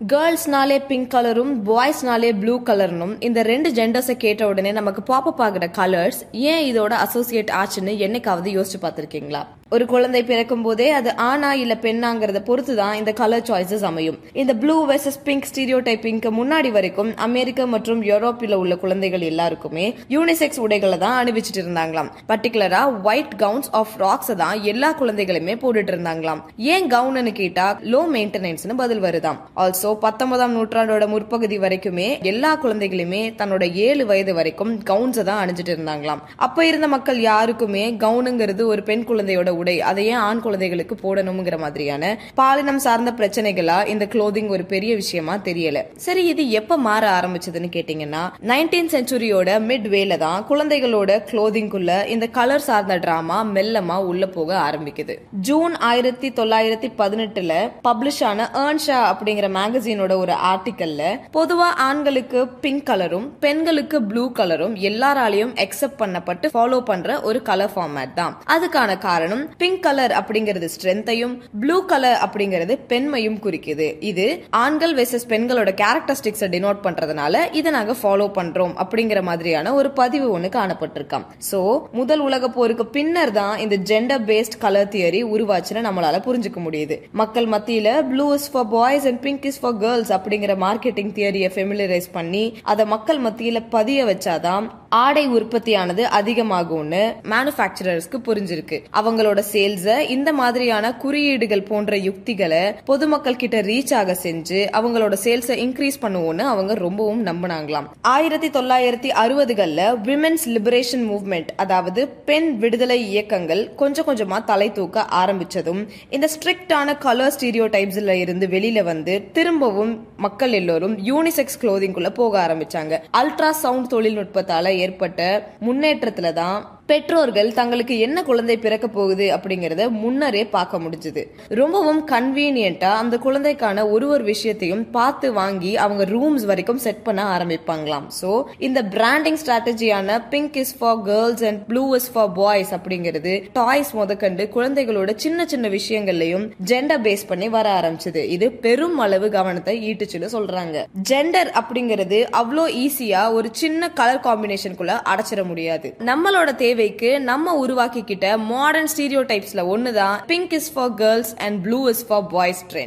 கேர்ள்ஸ்னாலே pink கலரும் பாய்ஸ்னாலே blue கலர்னும் இந்த ரெண்டு ஜெண்டர்ஸை கேட்ட உடனே நமக்கு பாப்பப் ஆகிற கலர்ஸ் ஏன் இதோட அசோசியேட் ஆச்சுன்னு என்னைக்காவது யோசிச்சு பார்த்துருக்கீங்களா? ஒரு குழந்தை பிறக்கும் போதே அது ஆணா இல்ல பெண்ணாங்கிறத பொறுத்து தான் இந்த கலர் சாய்ஸஸ் அமையும். இந்த ப்ளூ வெர்சஸ் பிங்க் ஸ்டீரியோ டைப்பிங்க்கு முன்னாடி வரைக்கும் அமெரிக்கா மற்றும் யூரோப்பில் உள்ள குழந்தைகள் எல்லாருக்குமே யூனிசெக்ஸ் உடைகளை தான் அணிவிச்சிட்டு இருந்தாங்களாம். பர்டிகுலரா ஒயிட் கவுன்ஸ் ஆஃப் ராக்ஸ் தான் எல்லா குழந்தைகளுமே போட்டுட்டு இருந்தாங்களாம். ஏன் கவுன்னு கேட்டா லோ மெயின்டெனன்ஸ்னு பதில் வருதாம். ஆல்சோ பத்தொன்பதாம் நூற்றாண்டோட முற்பகுதி வரைக்குமே எல்லா குழந்தைகளுமே தன்னோட ஏழு வயது வரைக்கும் கவுன்ஸை தான் அணிஞ்சிட்டு இருந்தாங்களாம். அப்ப இருந்த மக்கள் யாருக்குமே கவுனுங்கிறது ஒரு பெண் குழந்தையோட உடை அதை ஏன் ஆண் குழந்தைகளுக்கு போடணுங்கிற மாதிரியான பாலினம் சார்ந்த பிரச்சனைகளா இந்த க்ளோதிங் ஒரு பெரிய விஷயமா தெரியல. சரி இது எப்ப மாற ஆரம்பிச்சதுன்னு கேட்டீங்கன்னா நைன்டீன் செஞ்சுரியோட மிட் வேல தான் குழந்தைகளோட க்ளோதிங்குள்ள இந்த கலர் சார்ந்த டிராமா மெல்லமா உள்ள போக ஆரம்பிக்குது. ஜூன் ஆயிரத்தி தொள்ளாயிரத்தி பதினெட்டுல பப்ளிஷ் ஆன ஏர்ன்ஷா அப்படிங்கிற மேகசீனோட ஒரு ஆர்டிக்கல்ல பொதுவா ஆண்களுக்கு பிங்க் கலரும் பெண்களுக்கு ப்ளூ கலரும் எல்லாராலையும் எக்ஸெப்ட் பண்ணப்பட்டு ஃபாலோ பண்ற ஒரு கலர் ஃபார்மேட் தான். அதுக்கான காரணம் பிங்க் கலர் அப்படிங்கிறது ஸ்ட்ரென்த்தையும் ப்ளூ கலர் அப்படிங்கிறது பெண்மையும் குறிக்குது. இது ஆண்கள் வெர்சஸ் பெண்களோட கேரக்டரிஸ்டிக்ஸ் டினோட் பண்றதுனால இதை நாங்க ஃபாலோ பண்றோம் அப்படிங்கிற மாதிரியான ஒரு பதிவு ஒண்ணு காணப்பட்டிருக்காம். சோ முதல் உலக போருக்கு பின்னர் தான் இந்த ஜெண்டர் பேஸ்ட் கலர் தியரி உருவாச்சுன்னு நம்மளால புரிஞ்சுக்க முடியுது. மக்கள் மத்தியில blue is for boys and pink is for girls அப்படிங்கிற மார்க்கெட்டிங் தியரியை ஃபெமிலரைஸ் பண்ணி அதை மக்கள் மத்தியில பதிய வச்சாதான் ஆடை உற்பத்தியானது அதிகமாகும்னு மேனுஃபேக்சரர்ஸ்க்கு புரிஞ்சிருக்கு. அவங்களோட சேல்ஸ இந்த மாதிரியான குறியீடுகள் போன்ற யுக்திகளை பொதுமக்கள் கிட்ட ரீச் ஆக செஞ்சு அவங்களோட சேல்ஸை இன்க்ரீஸ் பண்ணுவோம்னு அவங்க ரொம்பவும் நம்பினாங்களாம். ஆயிரத்தி தொள்ளாயிரத்தி அறுபதுகள்ல விமென்ஸ் லிபரேஷன் மூவ்மெண்ட் அதாவது பெண் விடுதலை இயக்கங்கள் கொஞ்சம் கொஞ்சமா தலை தூக்க ஆரம்பிச்சதும் இந்த ஸ்ட்ரிக்டான கலர் ஸ்டீரியோ டைப்ஸ்ல இருந்து வெளியில வந்து திரும்பவும் மக்கள் எல்லோரும் யூனிசெக்ஸ் குளோதிங்குள்ள போக ஆரம்பிச்சாங்க. அல்ட்ரா சவுண்ட் தொழில்நுட்பத்தால ஏற்பட்ட முன்னேற்றத்துல தான் பெற்றோர்கள் தங்களுக்கு என்ன குழந்தை பிறக்க போகுது அப்படிங்கறத முன்னரே பார்க்க முடிஞ்சது. ரொம்பவும் கன்வீனியண்டா அந்த குழந்தைக்கான ஒரு ஒரு விஷயத்தையும் பார்த்து வாங்கி அவங்க ரூம்ஸ் வரைக்கும் செட் பண்ண ஆரம்பிப்பாங்களாம். சோ இந்த branding ஸ்ட்ராட்டஜியான pink is for girls and blue is for boys அப்படிங்கிறது டாய்ஸ் முதற்கண்டு குழந்தைகளோட சின்ன சின்ன விஷயங்கள்லயும் ஜெண்டர் பேஸ் பண்ணி வர ஆரம்பிச்சது. இது பெரும் அளவு கவனத்தை ஈட்டுச்சுன்னு சொல்றாங்க. ஜெண்டர் அப்படிங்கிறது அவ்வளோ ஈஸியா ஒரு சின்ன கலர் காம்பினேஷனுக்குள்ள அடைச்சிட முடியாது. நம்மளோட தேவை தேவைக்கு நம்ம உருவாக்கிக்கிட்ட மாடர்ன் ஸ்டீரியோ டைப்ஸ்ல ஒண்ணுதான். Pink is for girls and blue is for boys trend